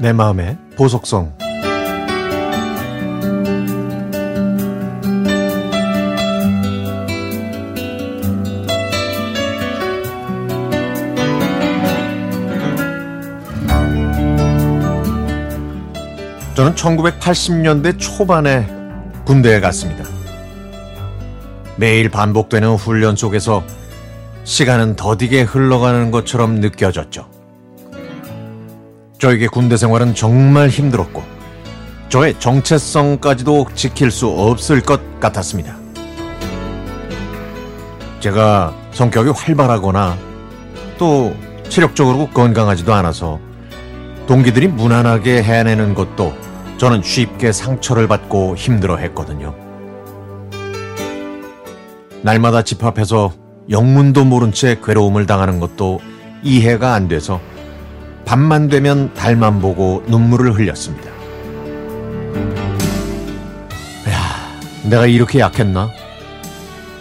내 마음의 보석성 저는 1980년대 초반에 군대에 갔습니다. 매일 반복되는 훈련 속에서 시간은 더디게 흘러가는 것처럼 느껴졌죠. 저에게 군대 생활은 정말 힘들었고, 저의 정체성까지도 지킬 수 없을 것 같았습니다. 제가 성격이 활발하거나 또 체력적으로 건강하지도 않아서 동기들이 무난하게 해내는 것도 저는 쉽게 상처를 받고 힘들어 했거든요. 날마다 집 앞에서 영문도 모른 채 괴로움을 당하는 것도 이해가 안 돼서 밤만 되면 달만 보고 눈물을 흘렸습니다. 야, 내가 이렇게 약했나?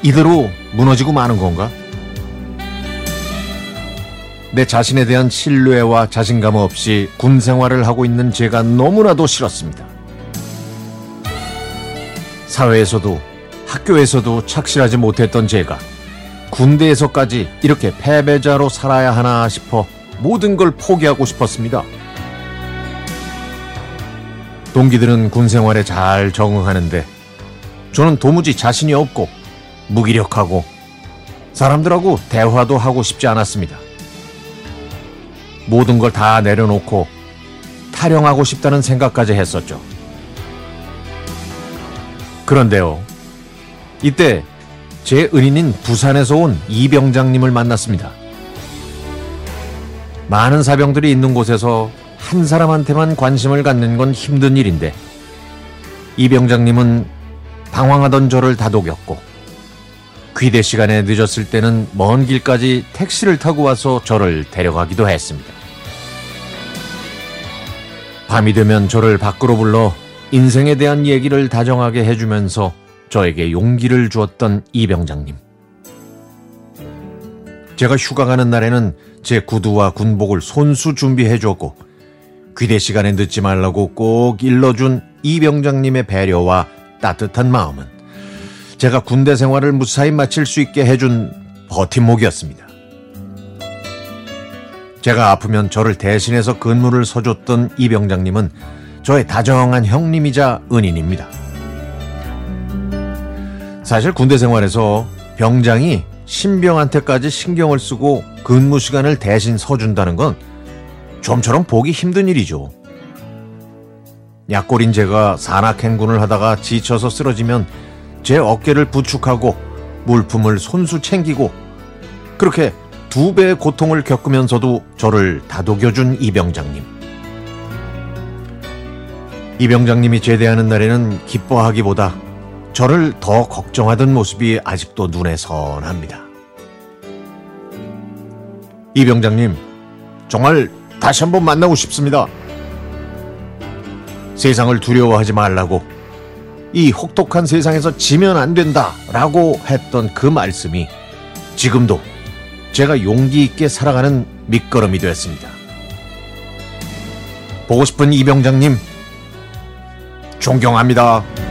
이대로 무너지고 마는 건가? 내 자신에 대한 신뢰와 자신감 없이 군 생활을 하고 있는 제가 너무나도 싫었습니다. 사회에서도 학교에서도 착실하지 못했던 제가 군대에서까지 이렇게 패배자로 살아야 하나 싶어 모든 걸 포기하고 싶었습니다. 동기들은 군 생활에 잘 적응하는데 저는 도무지 자신이 없고 무기력하고 사람들하고 대화도 하고 싶지 않았습니다. 모든 걸 다 내려놓고 타령하고 싶다는 생각까지 했었죠. 그런데요. 이때 제 은인인 부산에서 온 이병장님을 만났습니다. 많은 사병들이 있는 곳에서 한 사람한테만 관심을 갖는 건 힘든 일인데 이 병장님은 방황하던 저를 다독였고 귀대 시간에 늦었을 때는 먼 길까지 택시를 타고 와서 저를 데려가기도 했습니다. 밤이 되면 저를 밖으로 불러 인생에 대한 얘기를 다정하게 해주면서 저에게 용기를 주었던 이 병장님. 제가 휴가 가는 날에는 제 구두와 군복을 손수 준비해 주었고 귀대 시간에 늦지 말라고 꼭 일러준 이 병장님의 배려와 따뜻한 마음은 제가 군대 생활을 무사히 마칠 수 있게 해준 버팀목이었습니다. 제가 아프면 저를 대신해서 근무를 서줬던 이 병장님은 저의 다정한 형님이자 은인입니다. 사실 군대 생활에서 병장이 신병한테까지 신경을 쓰고 근무 시간을 대신 서준다는 건 좀처럼 보기 힘든 일이죠. 약골인 제가 산악행군을 하다가 지쳐서 쓰러지면 제 어깨를 부축하고 물품을 손수 챙기고 그렇게 두 배의 고통을 겪으면서도 저를 다독여준 이병장님. 이병장님이 제대하는 날에는 기뻐하기보다 저를 더 걱정하던 모습이 아직도 눈에 선합니다. 이 병장님, 정말 다시 한번 만나고 싶습니다. 세상을 두려워하지 말라고 이 혹독한 세상에서 지면 안 된다 라고 했던 그 말씀이 지금도 제가 용기 있게 살아가는 밑거름이 되었습니다. 보고 싶은 이 병장님, 존경합니다.